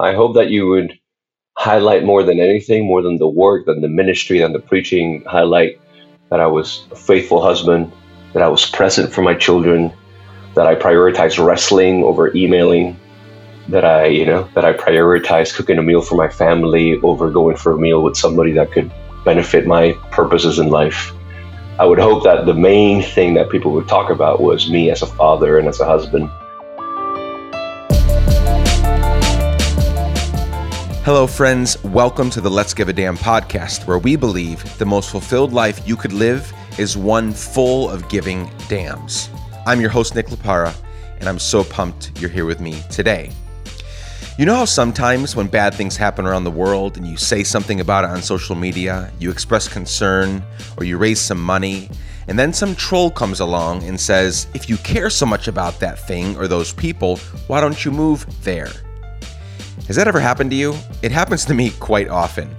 I hope that you would highlight more than anything, more than the work, than the ministry, than the preaching, highlight that I was a faithful husband, that I was present for my children, that I prioritized wrestling over emailing, that I, you know, that I prioritized cooking a meal for my family over going for a meal with somebody that could benefit my purposes in life. I would hope that the main thing that people would talk about was me as a father and as a husband. Hello, friends. Welcome to the Let's Give a Damn podcast, where we believe the most fulfilled life you could live is one full of giving damns. I'm your host, Nick Laparra, and I'm so pumped you're here with me today. You know how sometimes when bad things happen around the world and you say something about it on social media, you express concern or you raise some money, and then some troll comes along and says, if you care so much about that thing or those people, why don't you move there? Has that ever happened to you? It happens to me quite often.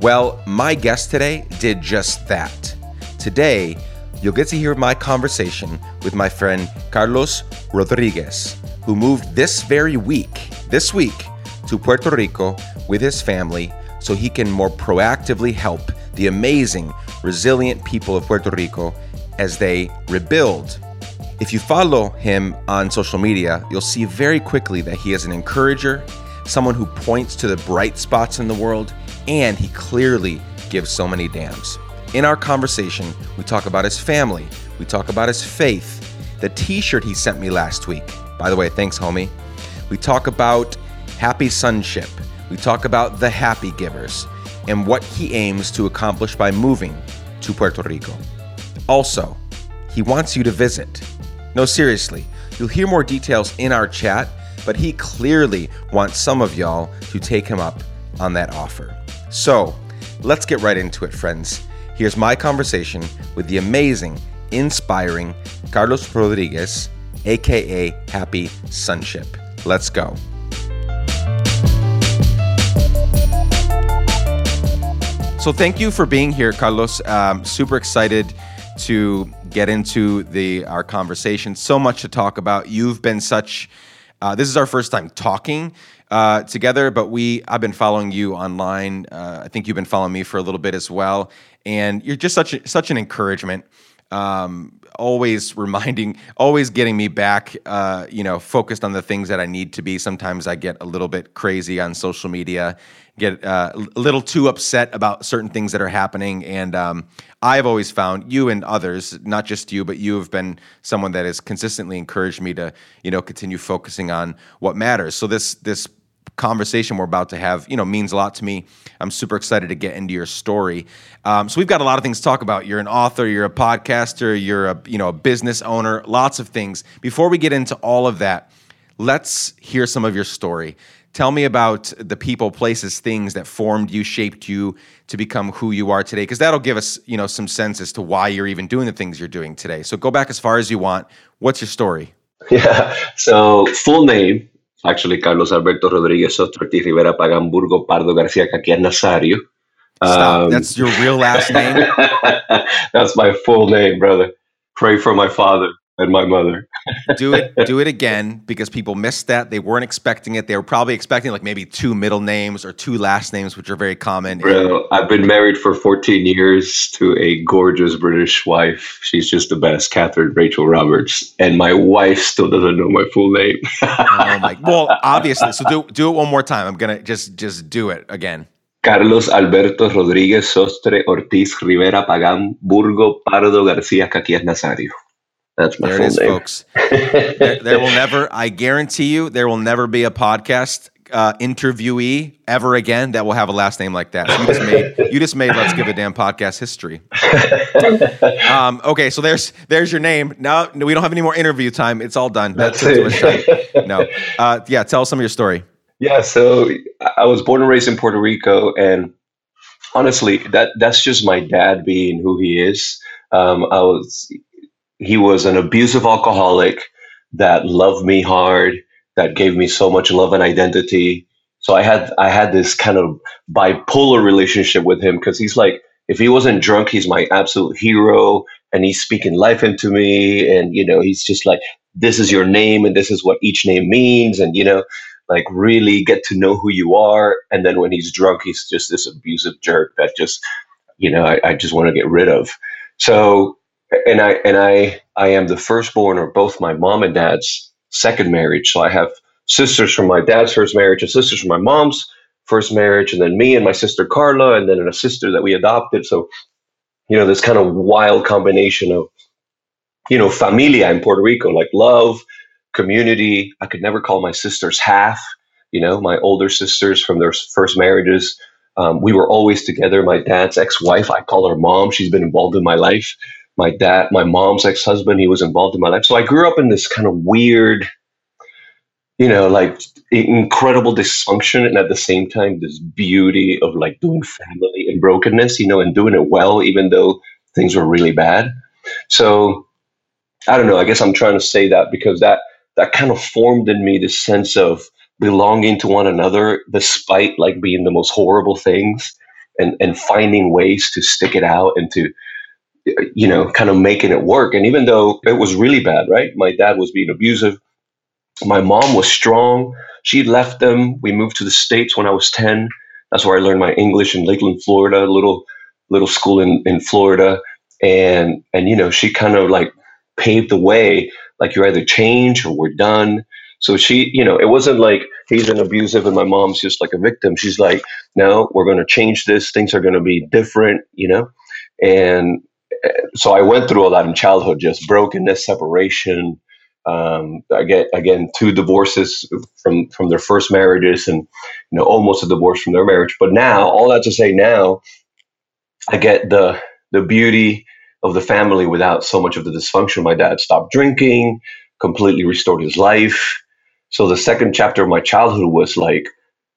Well, my guest today did just that. Today, you'll get to hear my conversation with my friend Carlos Rodriguez, who moved this very week, this week, to Puerto Rico with his family so he can more proactively help the amazing, resilient people of Puerto Rico as they rebuild. If you follow him on social media, you'll see very quickly that he is an encourager someone who points to the bright spots in the world, and he clearly gives so many damns. In our conversation, we talk about his family, we talk about his faith, the t shirt he sent me last week. By the way, thanks, homie. We talk about happy sonship, we talk about the happy givers, and what he aims to accomplish by moving to Puerto Rico. Also, he wants you to visit. No, seriously, you'll hear more details in our chat but he clearly wants some of y'all to take him up on that offer. So let's get right into it, friends. Here's my conversation with the amazing, inspiring Carlos Rodriguez, aka Happy Sonship. Let's go. So thank you for being here, Carlos. Um, super excited to get into the our conversation. So much to talk about. You've been such uh, this is our first time talking uh, together, but we I've been following you online. Uh, I think you've been following me for a little bit as well, and you're just such a, such an encouragement. Um, always reminding, always getting me back, uh, you know, focused on the things that I need to be. Sometimes I get a little bit crazy on social media, get uh, a little too upset about certain things that are happening. And um, I've always found you and others, not just you, but you have been someone that has consistently encouraged me to, you know, continue focusing on what matters. So this this conversation we're about to have, you know, means a lot to me. I'm super excited to get into your story. Um, so we've got a lot of things to talk about. You're an author, you're a podcaster, you're a you know a business owner, lots of things. Before we get into all of that, let's hear some of your story. Tell me about the people, places, things that formed you, shaped you to become who you are today, because that'll give us, you know, some sense as to why you're even doing the things you're doing today. So go back as far as you want. What's your story? Yeah. So full name actually Carlos Alberto Rodriguez Ortiz Rivera Pagamburgo Pardo Garcia Caquias Nazario. Stop. Um, That's your real last name? That's my full name, brother. Pray for my father and my mother. do it do it again because people missed that. They weren't expecting it. They were probably expecting like maybe two middle names or two last names, which are very common. Bro, I've been married for 14 years to a gorgeous British wife. She's just the best, Catherine Rachel Roberts. And my wife still doesn't know my full name. oh my well, obviously. So do do it one more time. I'm gonna just just do it again. Carlos Alberto Rodríguez Sostre Ortiz Rivera Pagán Burgo Pardo García Caquias Nazario. That's my there full it is, name. folks. there, there, will never, I guarantee you, there will never be a podcast uh, interviewee ever again that will have a last name like that. So you just made, you just made Let's Give a Damn podcast history. um, okay, so there's there's your name. Now we don't have any more interview time. It's all done. That's it. No, uh, yeah. Tell us some of your story. Yeah, so I was born and raised in Puerto Rico, and honestly, that that's just my dad being who he is. Um, I was he was an abusive alcoholic that loved me hard, that gave me so much love and identity. So I had I had this kind of bipolar relationship with him because he's like, if he wasn't drunk, he's my absolute hero, and he's speaking life into me, and you know, he's just like, this is your name, and this is what each name means, and you know, like really get to know who you are. And then when he's drunk, he's just this abusive jerk that just, you know, I, I just want to get rid of. So, and I and I I am the firstborn of both my mom and dad's second marriage. So I have sisters from my dad's first marriage and sisters from my mom's first marriage, and then me and my sister Carla, and then a sister that we adopted. So, you know, this kind of wild combination of, you know, familia in Puerto Rico, like love, community. I could never call my sisters half. You know, my older sisters from their first marriages. Um, we were always together. My dad's ex-wife, I call her mom. She's been involved in my life. My dad, my mom's ex-husband, he was involved in my life. So I grew up in this kind of weird, you know, like incredible dysfunction, and at the same time, this beauty of like doing family and brokenness, you know, and doing it well, even though things were really bad. So I don't know. I guess I'm trying to say that because that that kind of formed in me this sense of belonging to one another despite like being the most horrible things and and finding ways to stick it out and to you know kind of making it work and even though it was really bad right my dad was being abusive my mom was strong she left them we moved to the states when i was 10 that's where i learned my english in lakeland florida a little little school in in florida and and you know she kind of like paved the way like you either change or we're done. So she, you know, it wasn't like he's an abusive and my mom's just like a victim. She's like, no, we're going to change this. Things are going to be different, you know? And so I went through a lot in childhood, just brokenness, separation. Um, I get again two divorces from from their first marriages, and you know almost a divorce from their marriage. But now, all that to say, now I get the the beauty of the family without so much of the dysfunction. My dad stopped drinking, completely restored his life. So the second chapter of my childhood was like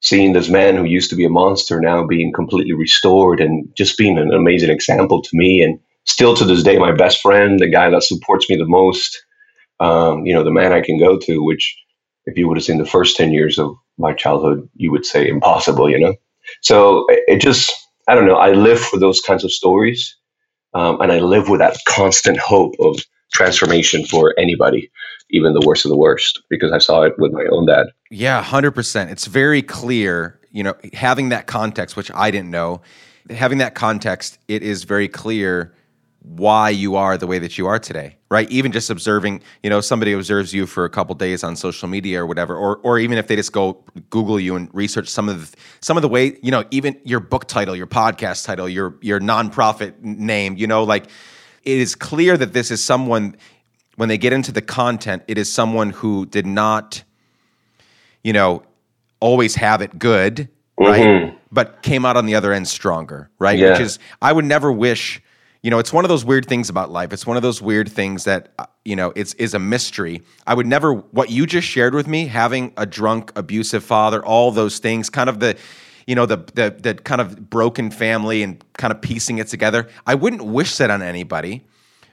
seeing this man who used to be a monster now being completely restored and just being an amazing example to me. And still to this day, my best friend, the guy that supports me the most, um, you know, the man I can go to, which if you would have seen the first 10 years of my childhood, you would say impossible, you know? So it just, I don't know, I live for those kinds of stories. Um, and I live with that constant hope of transformation for anybody, even the worst of the worst, because I saw it with my own dad. Yeah, 100%. It's very clear, you know, having that context, which I didn't know, having that context, it is very clear why you are the way that you are today right even just observing you know somebody observes you for a couple days on social media or whatever or or even if they just go google you and research some of the, some of the way you know even your book title your podcast title your your nonprofit name you know like it is clear that this is someone when they get into the content it is someone who did not you know always have it good right mm-hmm. but came out on the other end stronger right yeah. which is i would never wish you know, it's one of those weird things about life. It's one of those weird things that uh, you know, it's is a mystery. I would never what you just shared with me, having a drunk, abusive father, all those things, kind of the you know, the the kind of broken family and kind of piecing it together. I wouldn't wish that on anybody.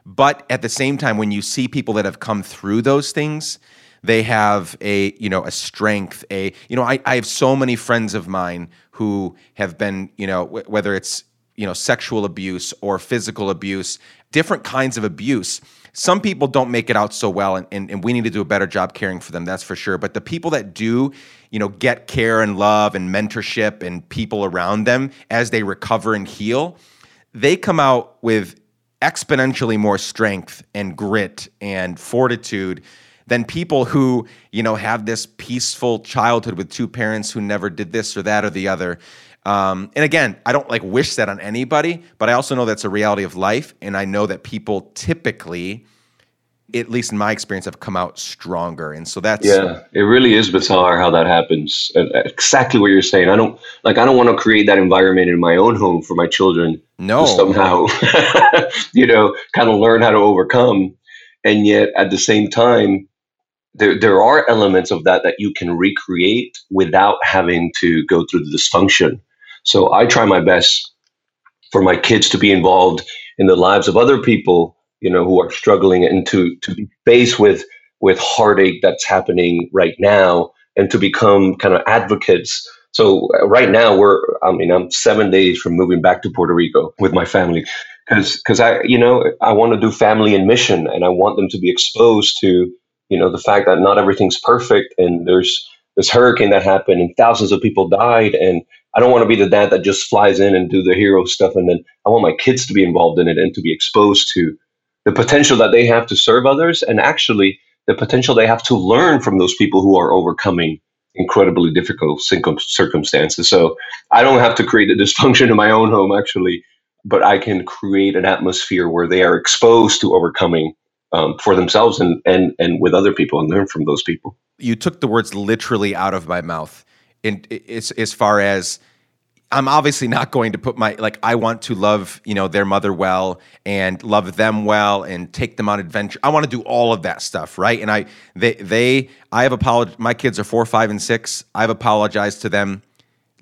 But at the same time when you see people that have come through those things, they have a you know a strength a you know I, I have so many friends of mine who have been you know w- whether it's you know sexual abuse or physical abuse different kinds of abuse. Some people don't make it out so well and, and, and, we need to do a better job caring for them that's for sure. But the people that do you know get care and love and mentorship and people around them as they recover and heal they come out with exponentially more strength and grit and fortitude than people who you know have this peaceful childhood with two parents who never did this or that or the other um, and again, I don't like wish that on anybody, but I also know that's a reality of life. And I know that people typically, at least in my experience, have come out stronger. And so that's yeah, it really is bizarre how that happens. Exactly what you're saying. I don't like. I don't want to create that environment in my own home for my children. No, somehow, you know, kind of learn how to overcome. And yet, at the same time, there, there are elements of that that you can recreate without having to go through the dysfunction so I try my best for my kids to be involved in the lives of other people, you know, who are struggling and to to be faced with with heartache that's happening right now and to become kind of advocates. So right now we're I mean I'm 7 days from moving back to Puerto Rico with my family cuz cuz I you know I want to do family and mission and I want them to be exposed to you know the fact that not everything's perfect and there's this hurricane that happened and thousands of people died and I don't want to be the dad that just flies in and do the hero stuff and then I want my kids to be involved in it and to be exposed to the potential that they have to serve others and actually the potential they have to learn from those people who are overcoming incredibly difficult circumstances. So I don't have to create the dysfunction in my own home actually, but I can create an atmosphere where they are exposed to overcoming um, for themselves and, and and with other people and learn from those people. You took the words literally out of my mouth, in as as far as I'm obviously not going to put my like I want to love, you know, their mother well and love them well and take them on adventure. I want to do all of that stuff, right? And I they they I have apologized my kids are 4, 5 and 6. I've apologized to them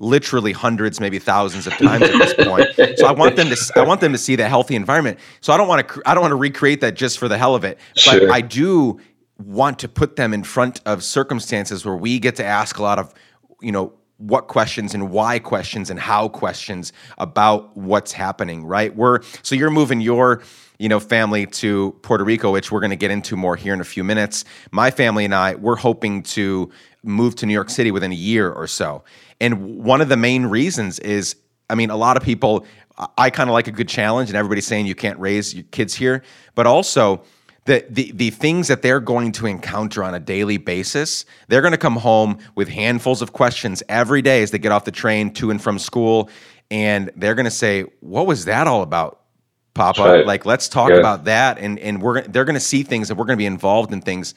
literally hundreds maybe thousands of times at this point. So I want them to I want them to see the healthy environment. So I don't want to I don't want to recreate that just for the hell of it. But sure. I do want to put them in front of circumstances where we get to ask a lot of, you know, what questions and why questions and how questions about what's happening, right? We're so you're moving your you know family to Puerto Rico, which we're going to get into more here in a few minutes. My family and I we're hoping to move to New York City within a year or so. And one of the main reasons is I mean a lot of people I kind of like a good challenge and everybody's saying you can't raise your kids here, but also the, the the things that they're going to encounter on a daily basis, they're going to come home with handfuls of questions every day as they get off the train to and from school, and they're going to say, "What was that all about, Papa?" Right. Like, let's talk yeah. about that, and and we're they're going to see things, and we're going to be involved in things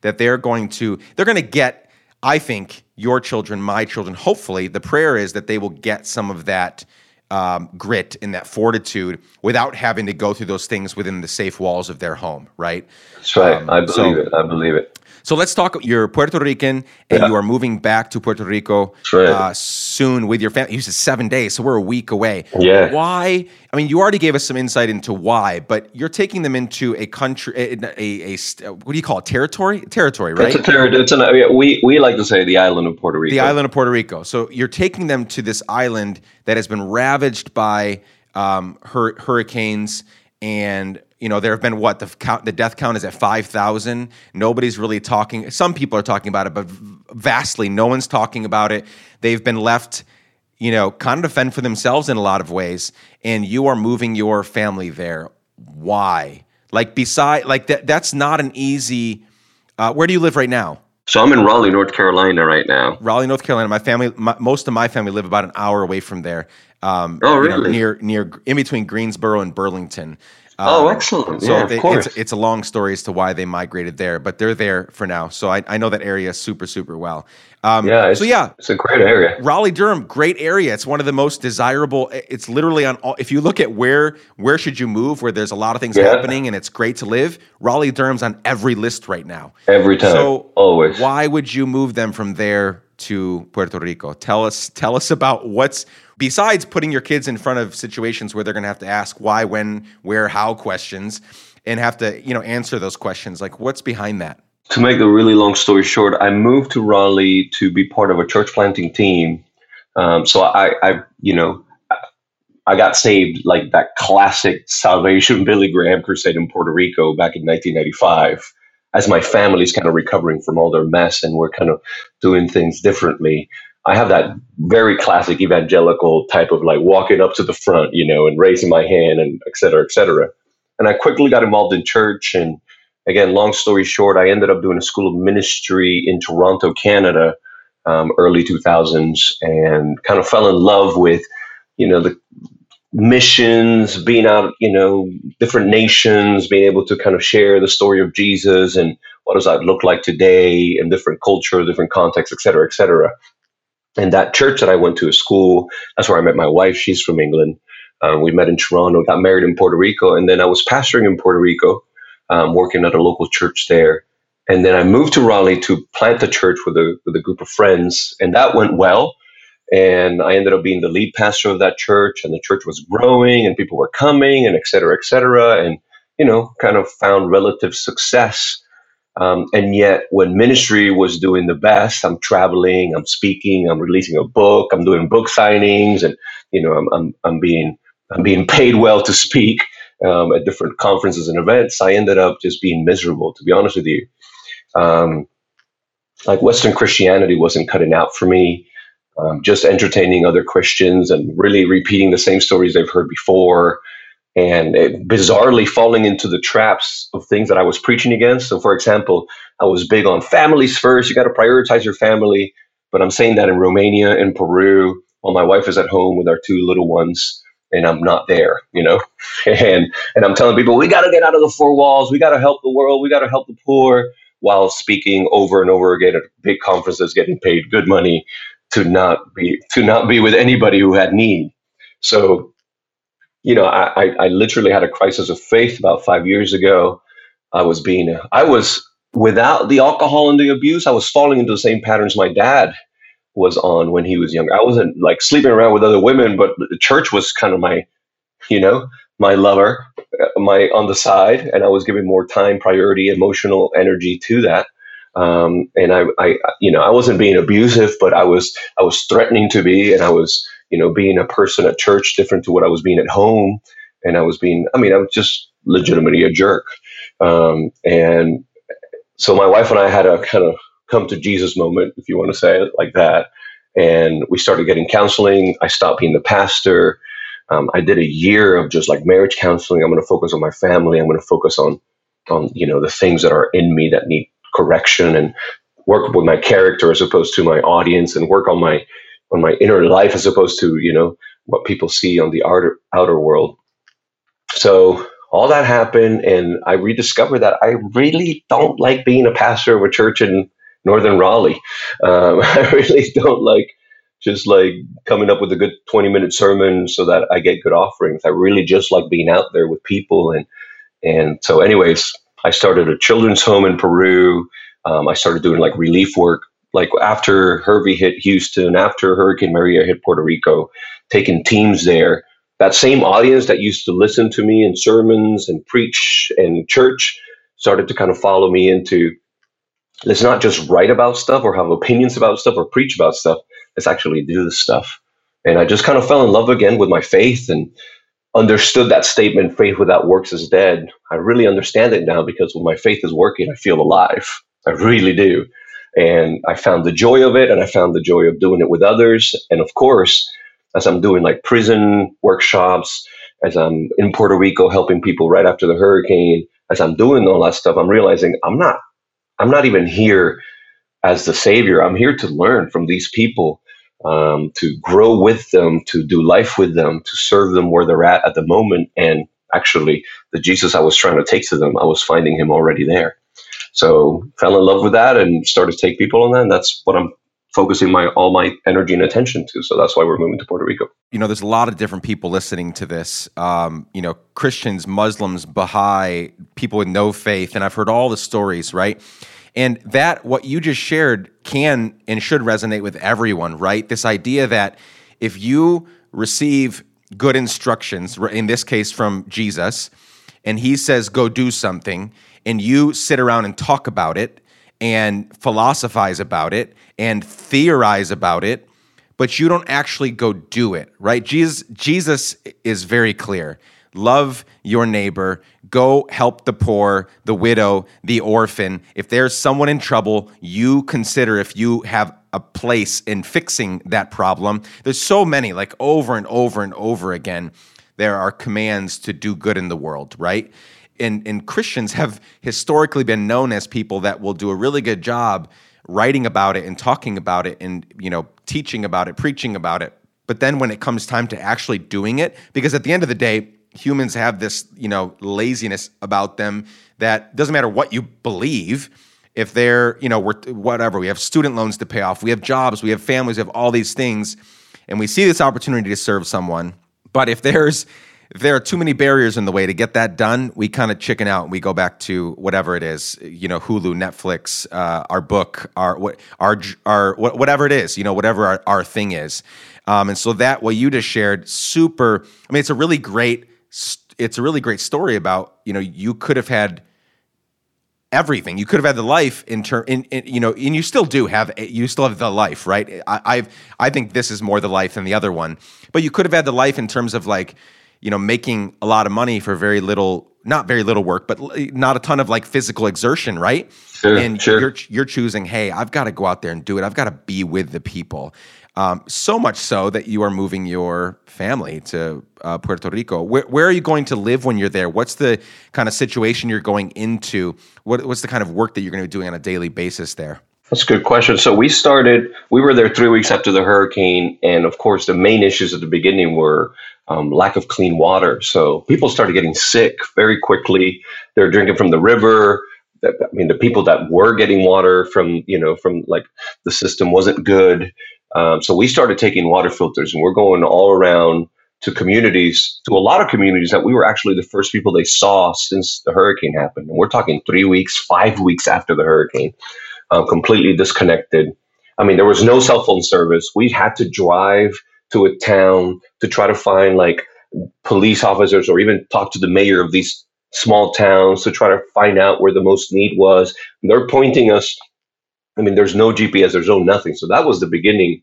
that they're going to they're going to get. I think your children, my children, hopefully, the prayer is that they will get some of that um, grit and that fortitude without having to go through those things within the safe walls of their home, right? That's right. Um, I believe so, it. I believe it. So let's talk. You're Puerto Rican and yeah. you are moving back to Puerto Rico right. uh, soon with your family. You said seven days, so we're a week away. Yeah. Why? I mean, you already gave us some insight into why, but you're taking them into a country, a, a, a what do you call it? Territory? Territory, right? It's a territory. It's an, we we like to say the island of Puerto Rico. The island of Puerto Rico. So you're taking them to this island that has been ravaged by um, hur- hurricanes and you know there have been what the count the death count is at 5000 nobody's really talking some people are talking about it but vastly no one's talking about it. They've been left you know kind of fend for themselves in a lot of ways and you are moving your family there. Why? Like beside like that that's not an easy uh, where do you live right now? So i'm in raleigh north carolina right now. Raleigh north carolina. My family my, most of my family live about an hour away from there um, oh, really? Know, near near in between Greensboro and Burlington. Oh, um, oh, excellent! So yeah, they, it's, it's a long story as to why they migrated there, but they're there for now. So I, I know that area super super well. Um, yeah. So yeah, it's a great area. Raleigh Durham, great area. It's one of the most desirable. It's literally on. All, if you look at where where should you move, where there's a lot of things yeah. happening and it's great to live. Raleigh Durham's on every list right now. Every time. So always. Why would you move them from there to Puerto Rico? Tell us tell us about what's besides putting your kids in front of situations where they're going to have to ask why, when, where, how questions and have to, you know, answer those questions. Like what's behind that? To make a really long story short, I moved to Raleigh to be part of a church planting team. Um, so I, I, you know, I got saved like that classic Salvation Billy Graham crusade in Puerto Rico back in 1995 as my family's kind of recovering from all their mess and we're kind of doing things differently. I have that very classic evangelical type of like walking up to the front, you know, and raising my hand and et cetera, et cetera. And I quickly got involved in church. And again, long story short, I ended up doing a school of ministry in Toronto, Canada, um, early 2000s, and kind of fell in love with, you know, the missions, being out, you know, different nations, being able to kind of share the story of Jesus and what does that look like today in different culture, different contexts, et cetera, et cetera. And that church that I went to a school, that's where I met my wife. She's from England. Um, we met in Toronto, got married in Puerto Rico, and then I was pastoring in Puerto Rico, um, working at a local church there. And then I moved to Raleigh to plant the church with a with a group of friends, and that went well. And I ended up being the lead pastor of that church, and the church was growing, and people were coming, and et cetera, et cetera, and you know, kind of found relative success um, and yet, when ministry was doing the best, I'm traveling, I'm speaking, I'm releasing a book, I'm doing book signings, and you know, I'm I'm, I'm being I'm being paid well to speak um, at different conferences and events. I ended up just being miserable, to be honest with you. Um, like Western Christianity wasn't cutting out for me. Um, just entertaining other Christians and really repeating the same stories they've heard before, and it, bizarrely falling into the traps of things that I was preaching against. So, for example, I was big on families first. You got to prioritize your family, but I'm saying that in Romania and Peru, while my wife is at home with our two little ones, and I'm not there, you know, and and I'm telling people we got to get out of the four walls. We got to help the world. We got to help the poor while speaking over and over again at big conferences, getting paid good money to not be to not be with anybody who had need. So, you know, I, I literally had a crisis of faith about five years ago. I was being I was without the alcohol and the abuse, I was falling into the same patterns my dad was on when he was younger. I wasn't like sleeping around with other women, but the church was kind of my, you know, my lover, uh, my on the side, and I was giving more time, priority, emotional energy to that. Um, and I, I, you know, I wasn't being abusive, but I was, I was threatening to be, and I was, you know, being a person at church different to what I was being at home, and I was being, I mean, I was just legitimately a jerk. Um, and so my wife and I had a kind of come to Jesus moment, if you want to say it like that. And we started getting counseling. I stopped being the pastor. Um, I did a year of just like marriage counseling. I'm going to focus on my family. I'm going to focus on, on you know, the things that are in me that need correction and work with my character as opposed to my audience and work on my on my inner life as opposed to you know what people see on the outer outer world. So all that happened, and I rediscovered that I really don't like being a pastor of a church in Northern Raleigh. Um, I really don't like just like coming up with a good 20 minute sermon so that I get good offerings. I really just like being out there with people. And, and so, anyways, I started a children's home in Peru. Um, I started doing like relief work, like after Harvey hit Houston, after Hurricane Maria hit Puerto Rico, taking teams there. That same audience that used to listen to me in sermons and preach and church started to kind of follow me into let's not just write about stuff or have opinions about stuff or preach about stuff. Let's actually do this stuff. And I just kind of fell in love again with my faith and understood that statement faith without works is dead. I really understand it now because when my faith is working, I feel alive. I really do. And I found the joy of it and I found the joy of doing it with others. And of course, as I'm doing like prison workshops, as I'm in Puerto Rico helping people right after the hurricane, as I'm doing all that stuff, I'm realizing I'm not I'm not even here as the savior. I'm here to learn from these people, um, to grow with them, to do life with them, to serve them where they're at at the moment. And actually, the Jesus I was trying to take to them, I was finding him already there. So fell in love with that and started to take people on that. And that's what I'm focusing my all my energy and attention to. So that's why we're moving to Puerto Rico. You know, there's a lot of different people listening to this. Um, you know, Christians, Muslims, Baha'i, people with no faith, and I've heard all the stories, right? And that what you just shared can and should resonate with everyone, right? This idea that if you receive good instructions, in this case from Jesus, and he says go do something, and you sit around and talk about it and philosophize about it and theorize about it, but you don't actually go do it, right? Jesus, Jesus is very clear. Love your neighbor. Go help the poor, the widow, the orphan. If there's someone in trouble, you consider if you have a place in fixing that problem. There's so many, like over and over and over again, there are commands to do good in the world, right? and, and Christians have historically been known as people that will do a really good job writing about it and talking about it and you know teaching about it, preaching about it. But then when it comes time to actually doing it, because at the end of the day, humans have this you know laziness about them that doesn't matter what you believe. If they're you know we're whatever we have student loans to pay off, we have jobs, we have families, we have all these things, and we see this opportunity to serve someone. But if there's if there are too many barriers in the way to get that done, we kind of chicken out and we go back to whatever it is, you know, Hulu, Netflix, uh, our book, our what, our our whatever it is, you know, whatever our, our thing is. Um, and so that what you just shared, super. I mean, it's a really great, it's a really great story about you know you could have had everything. You could have had the life in turn, in, in, you know, and you still do have, you still have the life, right? I, I've, I think this is more the life than the other one, but you could have had the life in terms of like, you know, making a lot of money for very little not very little work, but not a ton of like physical exertion, right? Sure, and sure. you're you're choosing, hey, I've got to go out there and do it. I've got to be with the people. Um, so much so that you are moving your family to uh, Puerto Rico. Where, where, are you going to live when you're there? What's the kind of situation you're going into? What, what's the kind of work that you're going to be doing on a daily basis there? That's a good question. So we started, we were there three weeks after the hurricane. And of course, the main issues at the beginning were um, lack of clean water. So people started getting sick very quickly. They're drinking from the river. I mean, the people that were getting water from, you know, from like the system wasn't good. Um, so we started taking water filters and we're going all around to communities, to a lot of communities that we were actually the first people they saw since the hurricane happened. And we're talking three weeks, five weeks after the hurricane, uh, completely disconnected. I mean, there was no cell phone service. We had to drive to a town to try to find like police officers or even talk to the mayor of these small towns to try to find out where the most need was. And they're pointing us I mean, there's no GPS, there's no nothing. So that was the beginning.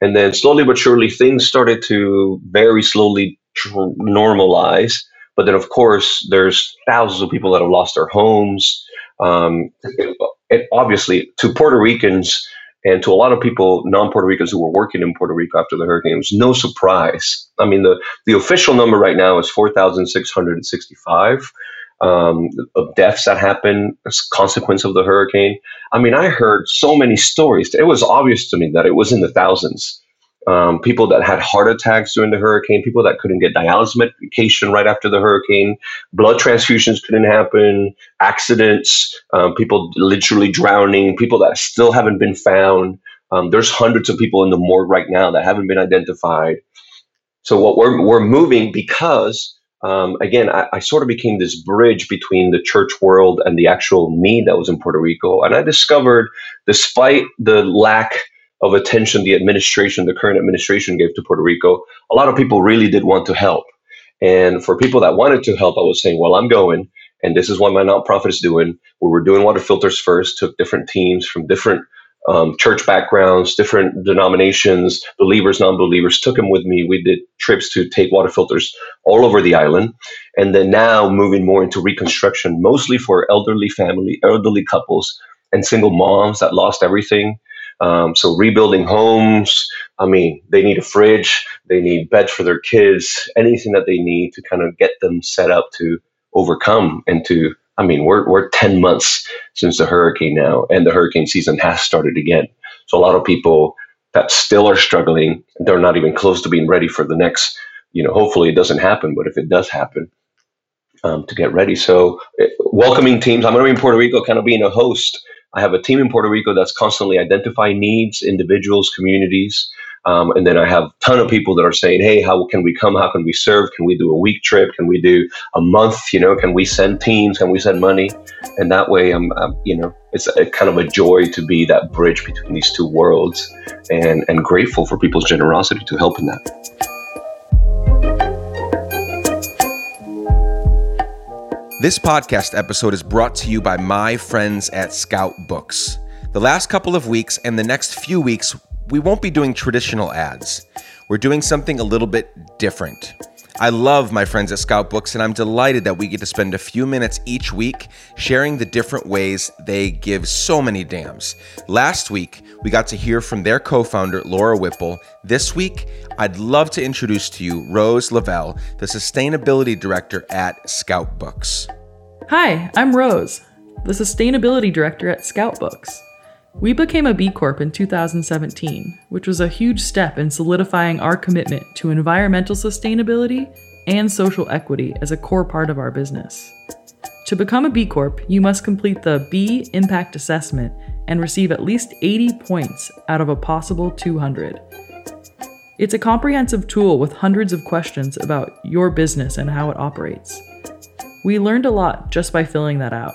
And then slowly but surely, things started to very slowly tr- normalize. But then, of course, there's thousands of people that have lost their homes. Um, it, it obviously, to Puerto Ricans and to a lot of people, non Puerto Ricans who were working in Puerto Rico after the hurricane, it was no surprise. I mean, the, the official number right now is 4,665 um, of deaths that happened as a consequence of the hurricane. I mean, I heard so many stories. It was obvious to me that it was in the thousands. Um, people that had heart attacks during the hurricane, people that couldn't get dialysis medication right after the hurricane, blood transfusions couldn't happen, accidents, um, people literally drowning, people that still haven't been found. Um, there's hundreds of people in the morgue right now that haven't been identified. So what we're we're moving because um, again, I, I, sort of became this bridge between the church world and the actual need that was in Puerto Rico. And I discovered, despite the lack of attention the administration, the current administration gave to Puerto Rico, a lot of people really did want to help. And for people that wanted to help, I was saying, well, I'm going. And this is what my nonprofit is doing. We were doing water filters first, took different teams from different um, church backgrounds, different denominations, believers, non believers, took them with me. We did trips to take water filters all over the island. And then now moving more into reconstruction, mostly for elderly family, elderly couples, and single moms that lost everything. Um, so rebuilding homes. I mean, they need a fridge, they need beds for their kids, anything that they need to kind of get them set up to overcome and to I mean, we're we're ten months since the hurricane now, and the hurricane season has started again. So a lot of people that still are struggling, they're not even close to being ready for the next. You know, hopefully it doesn't happen, but if it does happen, um, to get ready. So eh, welcoming teams. I'm going to be in Puerto Rico, kind of being a host. I have a team in Puerto Rico that's constantly identifying needs, individuals, communities, um, and then I have a ton of people that are saying, hey, how can we come? How can we serve? Can we do a week trip? Can we do a month? You know, can we send teams? Can we send money? And that way, I'm, I'm you know, it's a, kind of a joy to be that bridge between these two worlds and, and grateful for people's generosity to help in that. This podcast episode is brought to you by my friends at Scout Books. The last couple of weeks and the next few weeks we won't be doing traditional ads. We're doing something a little bit different. I love my friends at Scout Books, and I'm delighted that we get to spend a few minutes each week sharing the different ways they give so many damns. Last week, we got to hear from their co founder, Laura Whipple. This week, I'd love to introduce to you Rose Lavelle, the Sustainability Director at Scout Books. Hi, I'm Rose, the Sustainability Director at Scout Books. We became a B Corp in 2017, which was a huge step in solidifying our commitment to environmental sustainability and social equity as a core part of our business. To become a B Corp, you must complete the B Impact Assessment and receive at least 80 points out of a possible 200. It's a comprehensive tool with hundreds of questions about your business and how it operates. We learned a lot just by filling that out.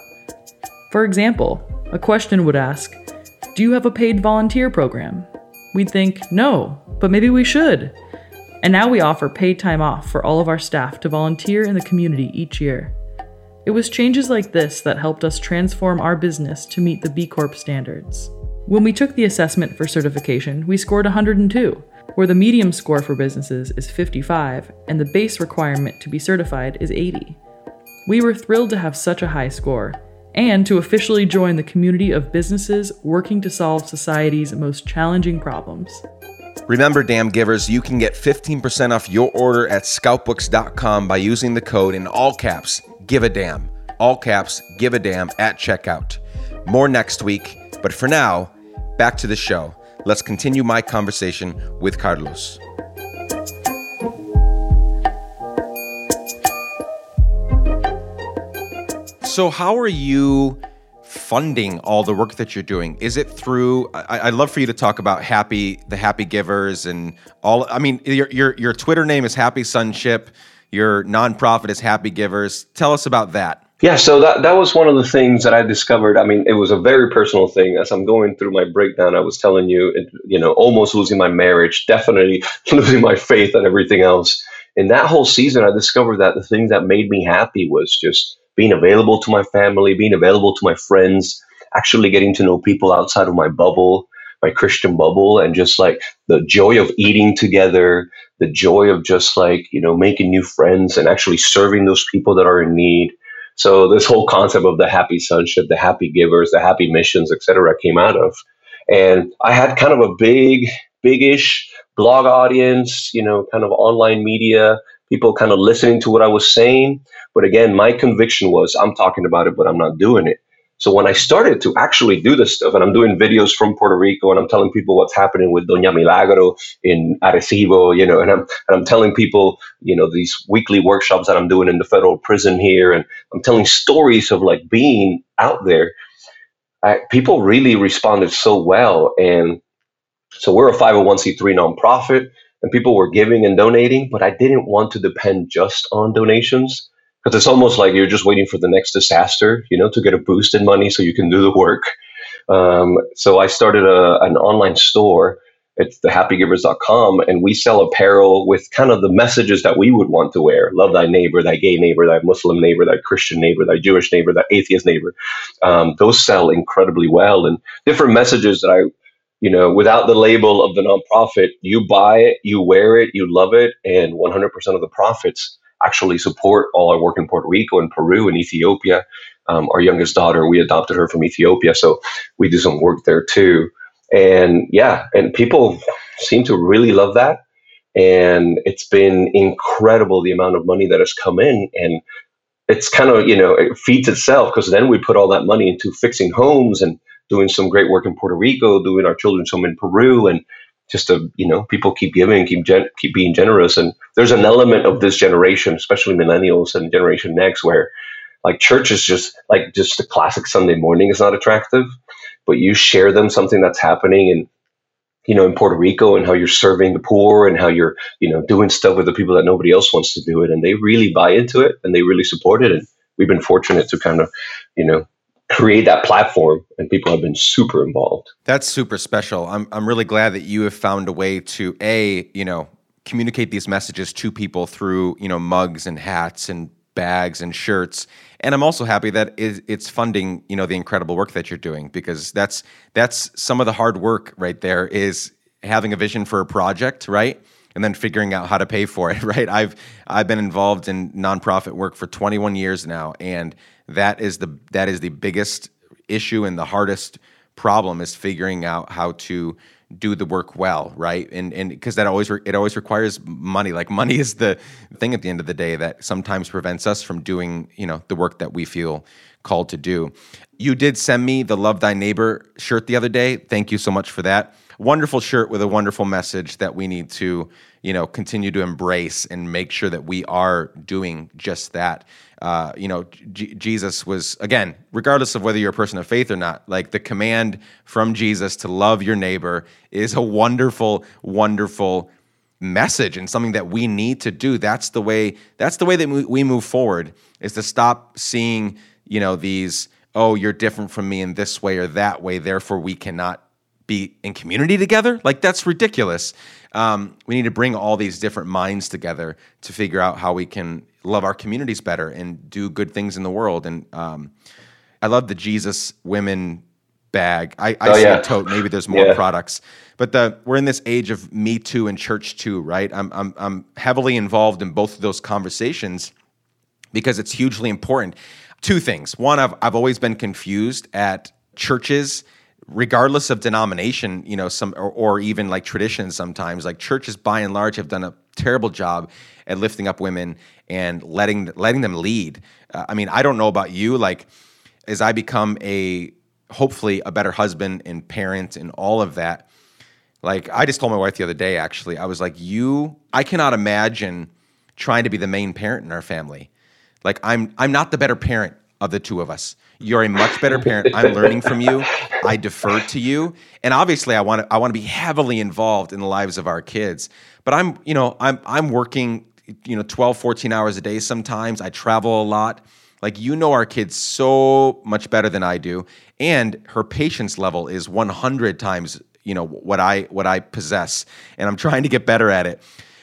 For example, a question would ask do you have a paid volunteer program? We'd think, No, but maybe we should. And now we offer paid time off for all of our staff to volunteer in the community each year. It was changes like this that helped us transform our business to meet the B Corp standards. When we took the assessment for certification, we scored 102, where the medium score for businesses is 55 and the base requirement to be certified is 80. We were thrilled to have such a high score and to officially join the community of businesses working to solve society's most challenging problems. Remember, damn Givers, you can get 15% off your order at scoutbooks.com by using the code in all caps, give a damn. All caps, give a damn at checkout. More next week, but for now, back to the show. Let's continue my conversation with Carlos. So, how are you funding all the work that you're doing? Is it through? I, would love for you to talk about happy, the happy givers, and all. I mean, your your your Twitter name is Happy Sonship. Your nonprofit is Happy Givers. Tell us about that. Yeah, so that that was one of the things that I discovered. I mean, it was a very personal thing. As I'm going through my breakdown, I was telling you, it, you know, almost losing my marriage, definitely losing my faith and everything else. In that whole season, I discovered that the thing that made me happy was just being available to my family, being available to my friends, actually getting to know people outside of my bubble, my Christian bubble, and just like the joy of eating together, the joy of just like, you know, making new friends and actually serving those people that are in need. So this whole concept of the happy sonship, the happy givers, the happy missions, etc., came out of. And I had kind of a big, big-ish blog audience, you know, kind of online media, people kind of listening to what I was saying. But again, my conviction was I'm talking about it, but I'm not doing it. So when I started to actually do this stuff, and I'm doing videos from Puerto Rico, and I'm telling people what's happening with Doña Milagro in Arecibo, you know, and I'm and I'm telling people, you know, these weekly workshops that I'm doing in the federal prison here, and I'm telling stories of like being out there. I, people really responded so well, and so we're a 501c3 nonprofit, and people were giving and donating, but I didn't want to depend just on donations because it's almost like you're just waiting for the next disaster, you know, to get a boost in money so you can do the work. Um, so I started a, an online store. It's thehappygivers.com, and we sell apparel with kind of the messages that we would want to wear: love thy neighbor, thy gay neighbor, thy Muslim neighbor, thy Christian neighbor, thy Jewish neighbor, thy atheist neighbor. Um, those sell incredibly well, and different messages that I you know, without the label of the nonprofit, you buy it, you wear it, you love it, and 100% of the profits actually support all our work in Puerto Rico and Peru and Ethiopia. Um, our youngest daughter, we adopted her from Ethiopia, so we do some work there too. And yeah, and people seem to really love that. And it's been incredible the amount of money that has come in. And it's kind of, you know, it feeds itself because then we put all that money into fixing homes and doing some great work in Puerto Rico, doing our children's home in Peru, and just to you know people keep giving keep gen- keep being generous. And there's an element of this generation especially millennials and generation next where like church is just like just the classic sunday morning is not attractive but you share them something that's happening in you know in puerto rico and how you're serving the poor and how you're you know doing stuff with the people that nobody else wants to do it. And they really buy into it and they really support it. And we've been fortunate to kind of you know create that platform and people have been super involved. That's super special. I'm, I'm really glad that you have found a way to a you know communicate these messages to people through you know mugs and hats and bags and shirts. And i'm also happy that it's funding you know the incredible work that you're doing because that's that's some of the hard work right there is having a vision for a project right? And then figuring out how to pay for it right? I've i've been involved in nonprofit work for 21 years now and that is the that is the biggest issue and the hardest problem is figuring out how to do the work well, right? And and because that always re- it always requires money. Like money is the thing at the end of the day that sometimes prevents us from doing you know the work that we feel called to do. You did send me the Love Thy Neighbor shirt the other day. Thank you so much for that. Wonderful shirt with a wonderful message that we need to you know continue to embrace and make sure that we are doing just that uh, you know, Jesus was, again, regardless of whether you're a person of faith or not, like the command from Jesus to love your neighbor is a wonderful, wonderful message and something that we need to do. That's the way, that's the way that we move forward is to stop seeing, you know, these, oh, you're different from me in this way or that way, therefore we cannot be in community together. Like that's ridiculous. Um, we need to bring all these different minds together to figure out how we can love our communities better and do good things in the world. And um, I love the Jesus women bag. I, I oh, see yeah. a tote. Maybe there's more yeah. products, but the we're in this age of Me Too and Church Too, right? I'm I'm I'm heavily involved in both of those conversations, because it's hugely important. Two things. One, I've, I've always been confused at churches regardless of denomination you know some or, or, even like traditions sometimes like churches by and large have done a terrible job at lifting up women and letting letting them lead. Uh, i mean i don't know about you like as i become a hopefully a better husband and parent and all of that like i just told my wife the other day actually i was like you i cannot imagine trying to be the main parent in our family. Like I'm I'm not the better parent of the two of us. You're a much better parent. I'm learning from you. I defer to you. And obviously I want to I want to be heavily involved in the lives of our kids. But I'm, you know, I'm I'm working, you know, 12, 14 hours a day sometimes. I travel a lot. Like you know our kids so much better than I do. And her patience level is 100 times, you know, what I what I possess. And I'm trying to get better at it.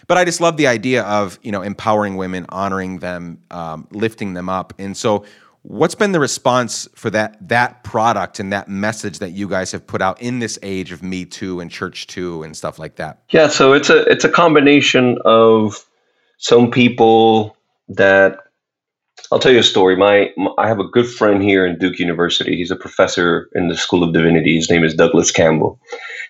But I just love the idea of you know empowering women, honoring them, um, lifting them up. And so, what's been the response for that that product and that message that you guys have put out in this age of Me Too and Church Too and stuff like that? Yeah, so it's a it's a combination of some people that I'll tell you a story. My, my, I have a good friend here in Duke University. He's a professor in the School of Divinity. His name is Douglas Campbell,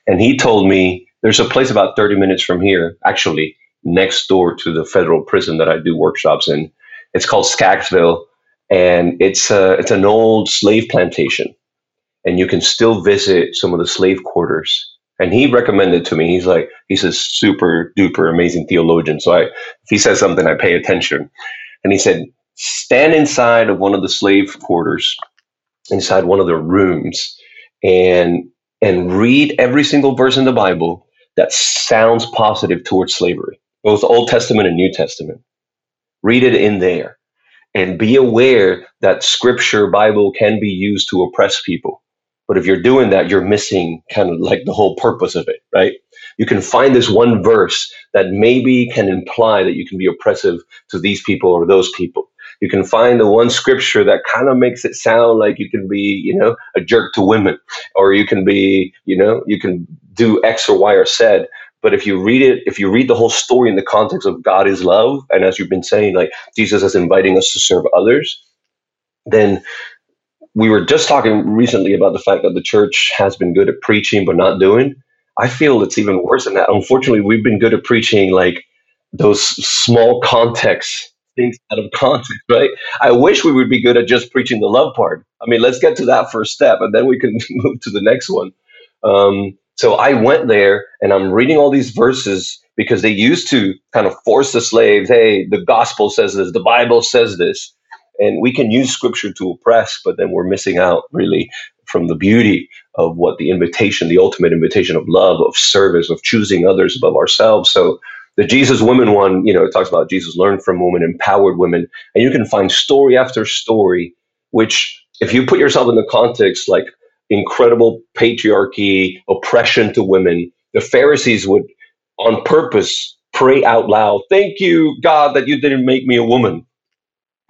and he told me there's a place about 30 minutes from here, actually, next door to the federal prison that I do workshops in. It's called Stagville, and it's a, it's an old slave plantation, and you can still visit some of the slave quarters. And he recommended to me. He's like, he's a super duper amazing theologian. So I, if he says something, I pay attention. And he said, stand inside of one of the slave quarters, inside one of the rooms, and and read every single verse in the Bible that sounds positive towards slavery both Old Testament and New Testament. Read it in there and be aware that scripture, Bible can be used to oppress people. But if you're doing that, you're missing kind of like the whole purpose of it, right? You can find this one verse that maybe can imply that you can be oppressive to these people or those people. You can find the one scripture that kind of makes it sound like you can be, you know, a jerk to women, or you can be, you know, you can do X or Y or said. But if you read it, if you read the whole story in the context of God is love, and as you've been saying, like Jesus is inviting us to serve others, then we were just talking recently about the fact that the church has been good at preaching but not doing. I feel it's even worse than that. Unfortunately, we've been good at preaching like those small context things out of context, right? I wish we would be good at just preaching the love part. I mean, let's get to that first step and then we can move to the next one. Um, so I went there and I'm reading all these verses because they used to kind of force the slaves, hey, the gospel says this, the Bible says this. And we can use scripture to oppress, but then we're missing out really from the beauty of what the invitation, the ultimate invitation of love, of service, of choosing others above ourselves. So the Jesus women one, you know, it talks about Jesus learned from women, empowered women, and you can find story after story, which if you put yourself in the context, like incredible patriarchy, oppression to women, the Pharisees would, on purpose, pray out loud, Thank you, God, that you didn't make me a woman.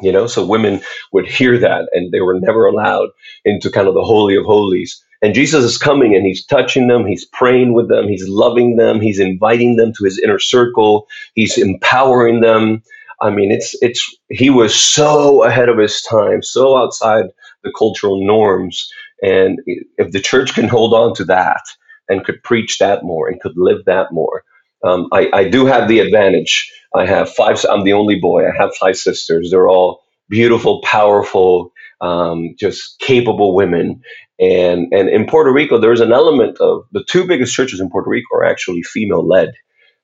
You know, so women would hear that and they were never allowed into kind of the Holy of Holies. And Jesus is coming and he's touching them, he's praying with them, he's loving them, he's inviting them to his inner circle, he's empowering them. I mean, it's it's he was so ahead of his time, so outside the cultural norms and if the church can hold on to that and could preach that more and could live that more, um, I, I do have the advantage. I have five, I'm the only boy. I have five sisters. They're all beautiful, powerful, um, just capable women. And, and in Puerto Rico, there's an element of the two biggest churches in Puerto Rico are actually female led.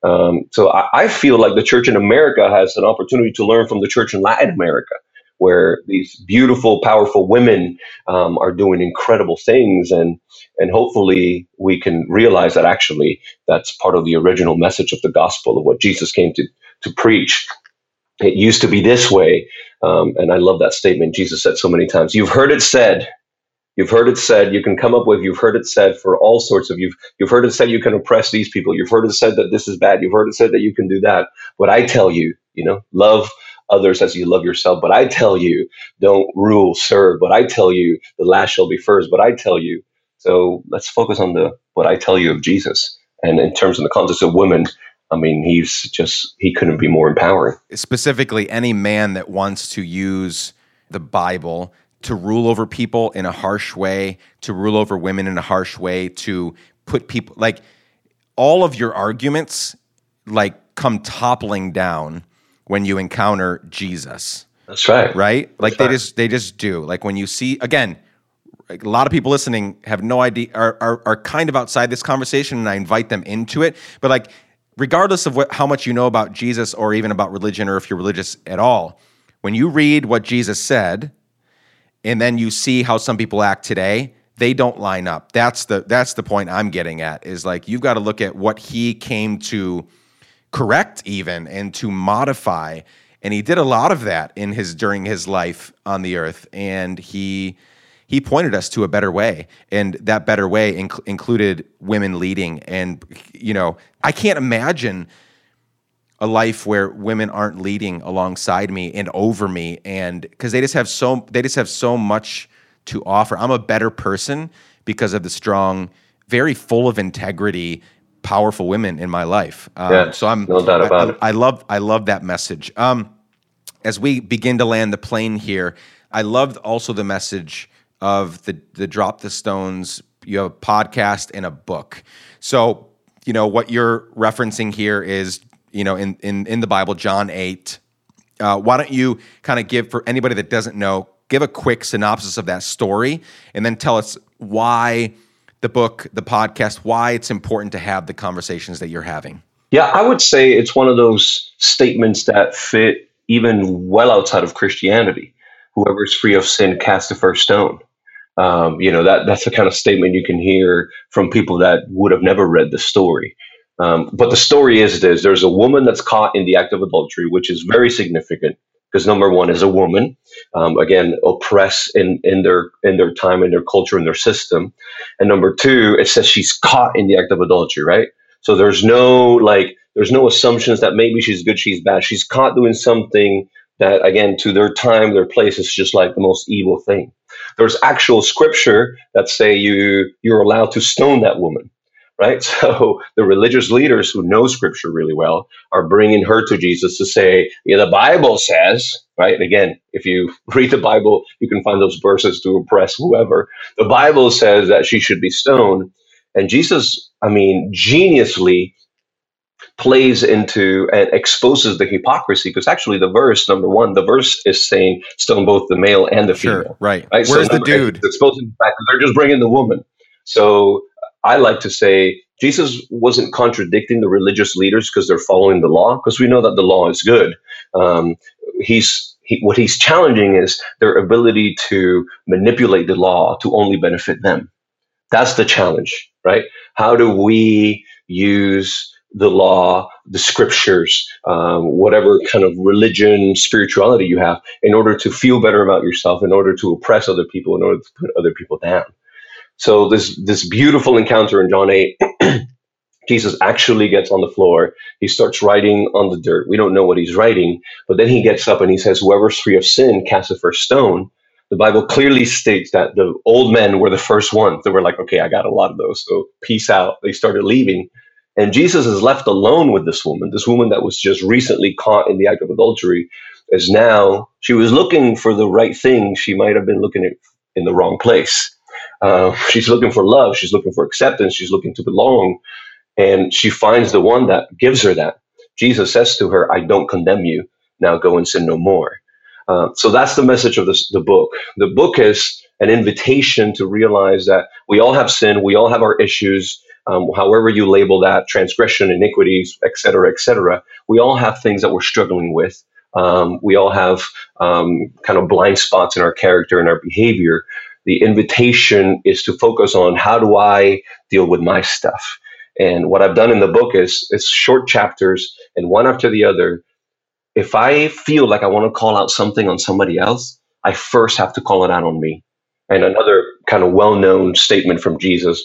Um, so I, I, feel like the church in America has an opportunity to learn from the church in Latin America where these beautiful, powerful women um, are doing incredible things, and and hopefully we can realize that actually that's part of the original message of the gospel of what Jesus came to to preach. It used to be this way, um, and I love that statement Jesus said so many times. You've heard it said. You've heard it said. You can come up with. You've heard it said for all sorts of. You've you've heard it said you can oppress these people. You've heard it said that this is bad. You've heard it said that you can do that. What I tell you, you know, love others as you love yourself. But I tell you, don't rule, serve. But I tell you, the last shall be first. But I tell you. So let's focus on the what I tell you of Jesus. And in terms of the context of women, I mean, he's just, he couldn't be more empowering. Specifically, any man that wants to use the Bible to rule over people in a harsh way, to rule over women in a harsh way, to put people like all of your arguments like come toppling down when you encounter Jesus. That's right. Right? Like That's they right. just they just do. Like when you see again, like, a lot of people listening have no idea are, are are kind of outside this conversation and I invite them into it. But like regardless of what how much you know about Jesus or even about religion or if you're religious at all, when you read what Jesus said and then you see how some people act today, they don't line up. That's the that's the point I'm getting at is like you've got to look at what he came to correct even and to modify. And he did a lot of that in his during his life on the earth. And he he pointed us to a better way. And that better way inc- included women leading. And you know I can't imagine a life where women aren't leading alongside me and over me. And because they just have so they just have so much to offer. I'm a better person because of the strong very full of integrity powerful women in my life. Um, Yeah, so i'm no doubt about I, it. I love i love that message. Um, as we begin to land the plane here i loved also the message of the the drop the stones you have a podcast and a book. So you know what you're referencing here is you know in in in the bible john 8 uh, why don't you kind of give for anybody that doesn't know give a quick synopsis of that story and then tell us why the book the podcast why it's important to have the conversations that you're having Yeah, I would say it's one of those statements that fit even well outside of Christianity. Whoever's free of sin, cast the first stone. Um, you know that that's the kind of statement you can hear from people that would have never read the story. Um, but the story is this: there's a woman that's caught in the act of adultery, which is very significant because number one is a woman, um, again oppressed in in their in their time, in their culture, in their system, and number two, it says she's caught in the act of adultery, right? So there's no like there's no assumptions that maybe she's good, she's bad. She's caught doing something that again to their time, their place is just like the most evil thing. There's actual scripture that say you you're allowed to stone that woman, right? So the religious leaders who know scripture really well are bringing her to Jesus to say, yeah, the Bible says, right? And Again, if you read the Bible, you can find those verses to oppress whoever. The Bible says that she should be stoned. And Jesus, I mean, geniusly plays into and exposes the hypocrisy because actually the verse number one the verse is saying stone both the male and the sure female right right where's the dude exposing the fact that they're just bringing the woman so i like to say jesus wasn't contradicting the religious leaders because they're following the law because we know that the law is good. Um, he's he, what he's challenging is their ability to manipulate the law to only benefit them. That's the challenge right? How do we use the law, the scriptures, um, whatever kind of religion, spirituality you have, in order to feel better about yourself, in order to oppress other people, in order to put other people down. So this this beautiful encounter in John eight, Jesus actually gets on the floor. He starts writing on the dirt. We don't know what he's writing, but then he gets up and he says, "Whoever's free of sin, cast the first stone." The Bible clearly states that the old men were the first ones. that were like, "Okay, I got a lot of those, so peace out." They started leaving. And Jesus is left alone with this woman, this woman that was just recently caught in the act of adultery, is now, she was looking for the right thing. She might have been looking at in the wrong place. Uh, she's looking for love. She's looking for acceptance. She's looking to belong. And she finds the one that gives her that. Jesus says to her, I don't condemn you. Now go and sin no more. Uh, so that's the message of this, the book. The book is an invitation to realize that we all have sin, we all have our issues, um, however you label that, transgression, iniquities, et cetera, et cetera. We all have things that we're struggling with. Um, we all have um, kind of blind spots in our character and our behavior. The invitation is to focus on how do I deal with my stuff. And what I've done in the book is it's short chapters, and one after the other. If I feel like I want to call out something on somebody else, I first have to call it out on me. And another kind of well-known statement from Jesus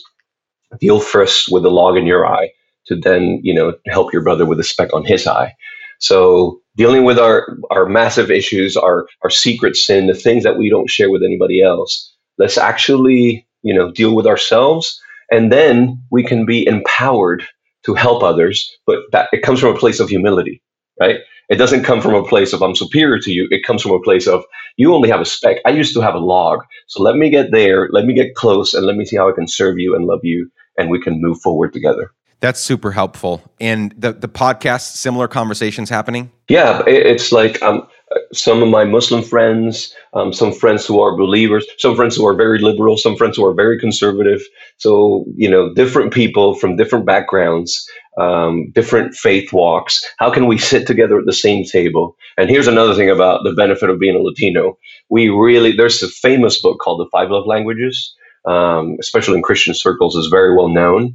deal first with the log in your eye to then you know help your brother with the speck on his eye so dealing with our our massive issues our our secret sin the things that we don't share with anybody else let's actually you know deal with ourselves and then we can be empowered to help others, but that it comes from a place of humility, right? It doesn't come from a place of I'm superior to you. It comes from a place of you only have a speck. I used to have a log. So let me get there, let me get close, and let me see how I can serve you and love you, and we can move forward together. That's super helpful. And the the podcast, similar conversations happening. Yeah, it's like um, some of my Muslim friends, um, some friends who are believers, some friends who are very liberal, some friends who are very conservative. So you know, different people from different backgrounds, um, different faith walks. How can we sit together at the same table? And here's another thing about the benefit of being a Latino. We really there's a famous book called The Five Love Languages, um, especially in Christian circles, is very well known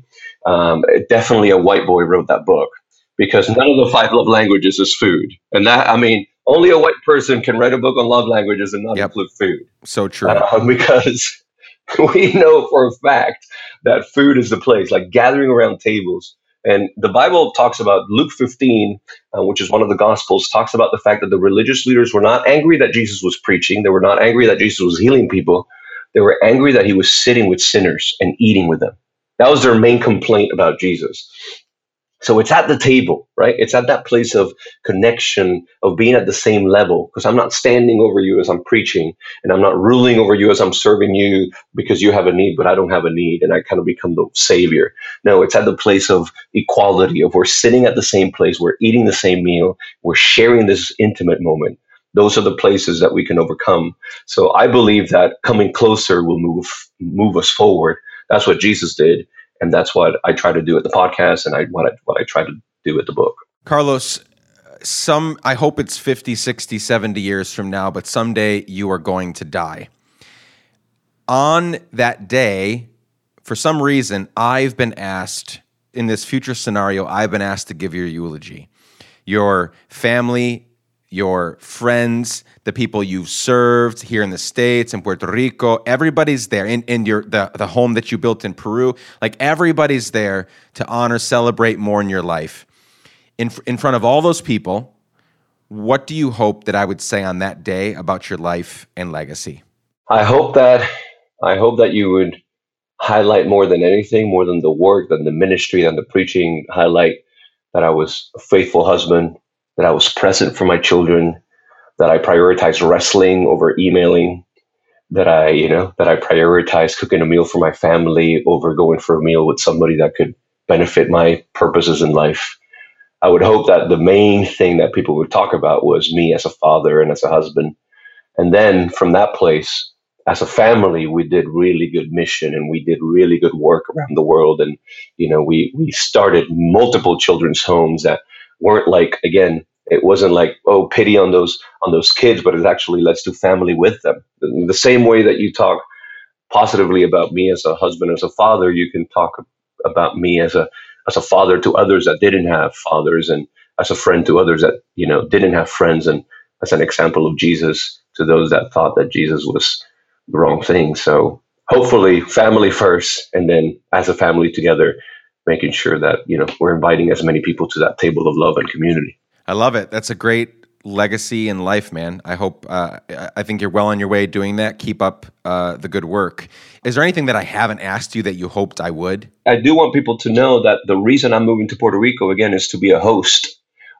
um, definitely a white boy wrote that book because none of the five love languages is food. And that, I mean, only a white person can write a book on love languages and not yep. include food. So true. Uh, because we know for a fact that food is the place, like gathering around tables. And the Bible talks about Luke 15, uh, which is one of the Gospels, talks about the fact that the religious leaders were not angry that Jesus was preaching. They were not angry that Jesus was healing people. They were angry that he was sitting with sinners and eating with them. That was their main complaint about Jesus. So it's at the table, right? It's at that place of connection, of being at the same level. Because I'm not standing over you as I'm preaching, and I'm not ruling over you as I'm serving you because you have a need, but I don't have a need, and I kind of become the savior. No, it's at the place of equality, of we're sitting at the same place, we're eating the same meal, we're sharing this intimate moment. Those are the places that we can overcome. So I believe that coming closer will move move us forward that's what Jesus did, and that's what I try to do at the podcast, and I what I what I try to do at the book. Carlos, some I hope it's 50, 60, 70 years from now, but someday you are going to die. On that day, for some reason, I've been asked in this future scenario, I've been asked to give your eulogy. Your family your friends, the people you've served here in the States, in Puerto Rico, everybody's there in, in your the, the home that you built in Peru. Like everybody's there to honor, celebrate more in your life. In, in front of all those people, what do you hope that I would say on that day about your life and legacy? I hope that I hope that you would highlight more than anything, more than the work, than the ministry, than the preaching, highlight that I was a faithful husband, that I was present for my children, that I prioritized wrestling over emailing, that I, you know, that I prioritized cooking a meal for my family over going for a meal with somebody that could benefit my purposes in life. I would hope that the main thing that people would talk about was me as a father and as a husband. And then from that place, as a family, we did really good mission and we did really good work around the world. And, you know, we, we started multiple children's homes that weren't like again it wasn't like oh pity on those on those kids but it actually let's do family with them. The same way that you talk positively about me as a husband as a father you can talk about me as a as a father to others that didn't have fathers and as a friend to others that you know didn't have friends and as an example of jesus to those that thought that jesus was the wrong thing. So hopefully family first and then as a family together making sure that you know we're inviting as many people to that table of love and community. I love it. That's a great legacy in life, man. I hope. Uh, I think you're well on your way doing that. Keep up uh, the good work. Is there anything that I haven't asked you that you hoped I would? I do want people to know that the reason I'm moving to Puerto Rico again is to be a host.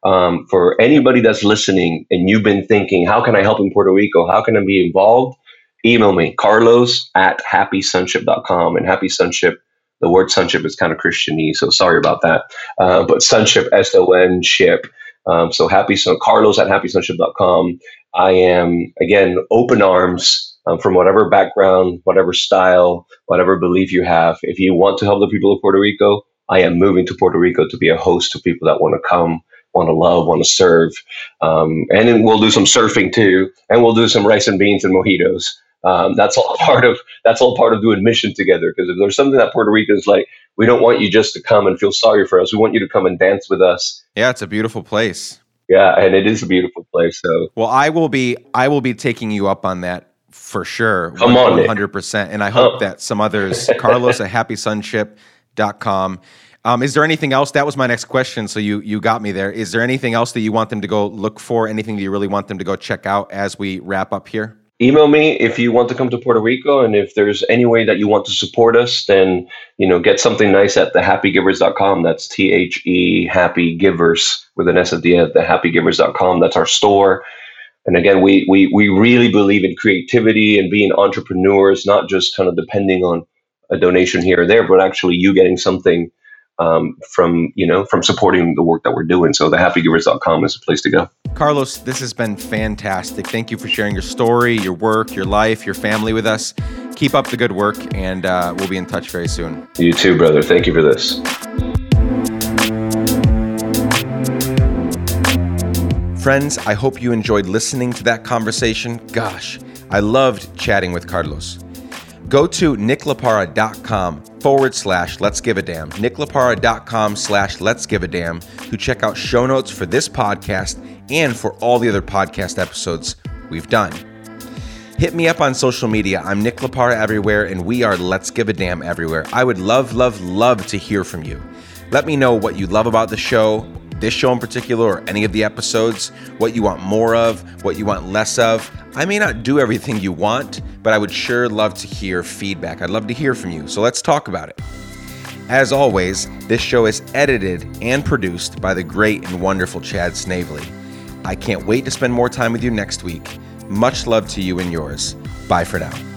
Um, for anybody that's listening and you've been thinking, how can I help in Puerto Rico? How can I be involved? Email me, carlos at happysonship.com. And Happy Sonship the word sonship is kind of Christianese, so sorry about that. Uh, but sonship, S O N ship. Um, so happy son, Carlos at happysonship.com. I am again open arms um, from whatever background, whatever style, whatever belief you have. If you want to help the people of Puerto Rico, I am moving to Puerto Rico to be a host to people that want to come, want to love, want to serve. Um, and then we'll do some surfing too, and we'll do some rice and beans and mojitos. Um, that's all part of that's all part of doing mission together. Because if there's something that Puerto Rico is like, we don't want you just to come and feel sorry for us. We want you to come and dance with us. Yeah, it's a beautiful place. Yeah, and it is a beautiful place. So well, I will be I will be taking you up on that for sure. Come on, one hundred percent. And I hope that some others, Carlos at happysonship.com. Um, is there anything else? That was my next question. So you you got me there. Is there anything else that you want them to go look for? Anything that you really want them to go check out as we wrap up here? Email me if you want to come to Puerto Rico. And if there's any way that you want to support us, then, you know, get something nice at thehappygivers.com. That's T H E Happy Givers with an S at the end, thehappygivers.com. That's our store. And again, we, we, we really believe in creativity and being entrepreneurs, not just kind of depending on a donation here or there, but actually you getting something um, from you know from supporting the work that we're doing. So thehappygivers.com is a place to go. Carlos, this has been fantastic. Thank you for sharing your story, your work, your life, your family with us. Keep up the good work, and uh, we'll be in touch very soon. You too, brother. Thank you for this. Friends, I hope you enjoyed listening to that conversation. Gosh, I loved chatting with Carlos. Go to nicklaparra.com forward slash let's give a damn, nicklaparra.com slash let's give a damn to check out show notes for this podcast and for all the other podcast episodes we've done. Hit me up on social media. I'm Nick Laparra everywhere, and we are Let's Give a Damn everywhere. I would love, love, love to hear from you. Let me know what you love about the show, this show in particular, or any of the episodes, what you want more of, what you want less of. I may not do everything you want, but I would sure love to hear feedback. I'd love to hear from you. So let's talk about it. As always, this show is edited and produced by the great and wonderful Chad Snavely. I can't wait to spend more time with you next week. Much love to you and yours. Bye for now.